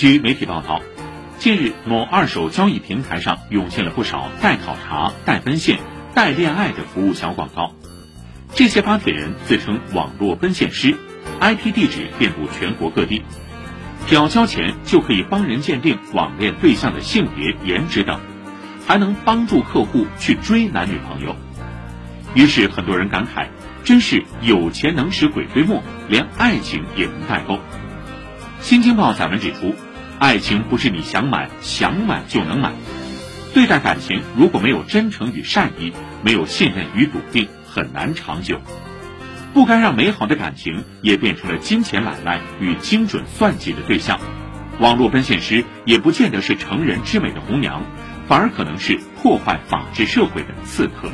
据媒体报道，近日某二手交易平台上涌现了不少代考察、代奔现、代恋爱的服务小广告。这些发帖人自称网络奔现师，IP 地址遍布全国各地，只要交钱就可以帮人鉴定网恋对象的性别、颜值等，还能帮助客户去追男女朋友。于是很多人感慨，真是有钱能使鬼推磨，连爱情也能代购。新京报散文指出，爱情不是你想买想买就能买，对待感情如果没有真诚与善意，没有信任与笃定。很难长久，不该让美好的感情也变成了金钱买卖与精准算计的对象。网络奔现师也不见得是成人之美的红娘，反而可能是破坏法治社会的刺客。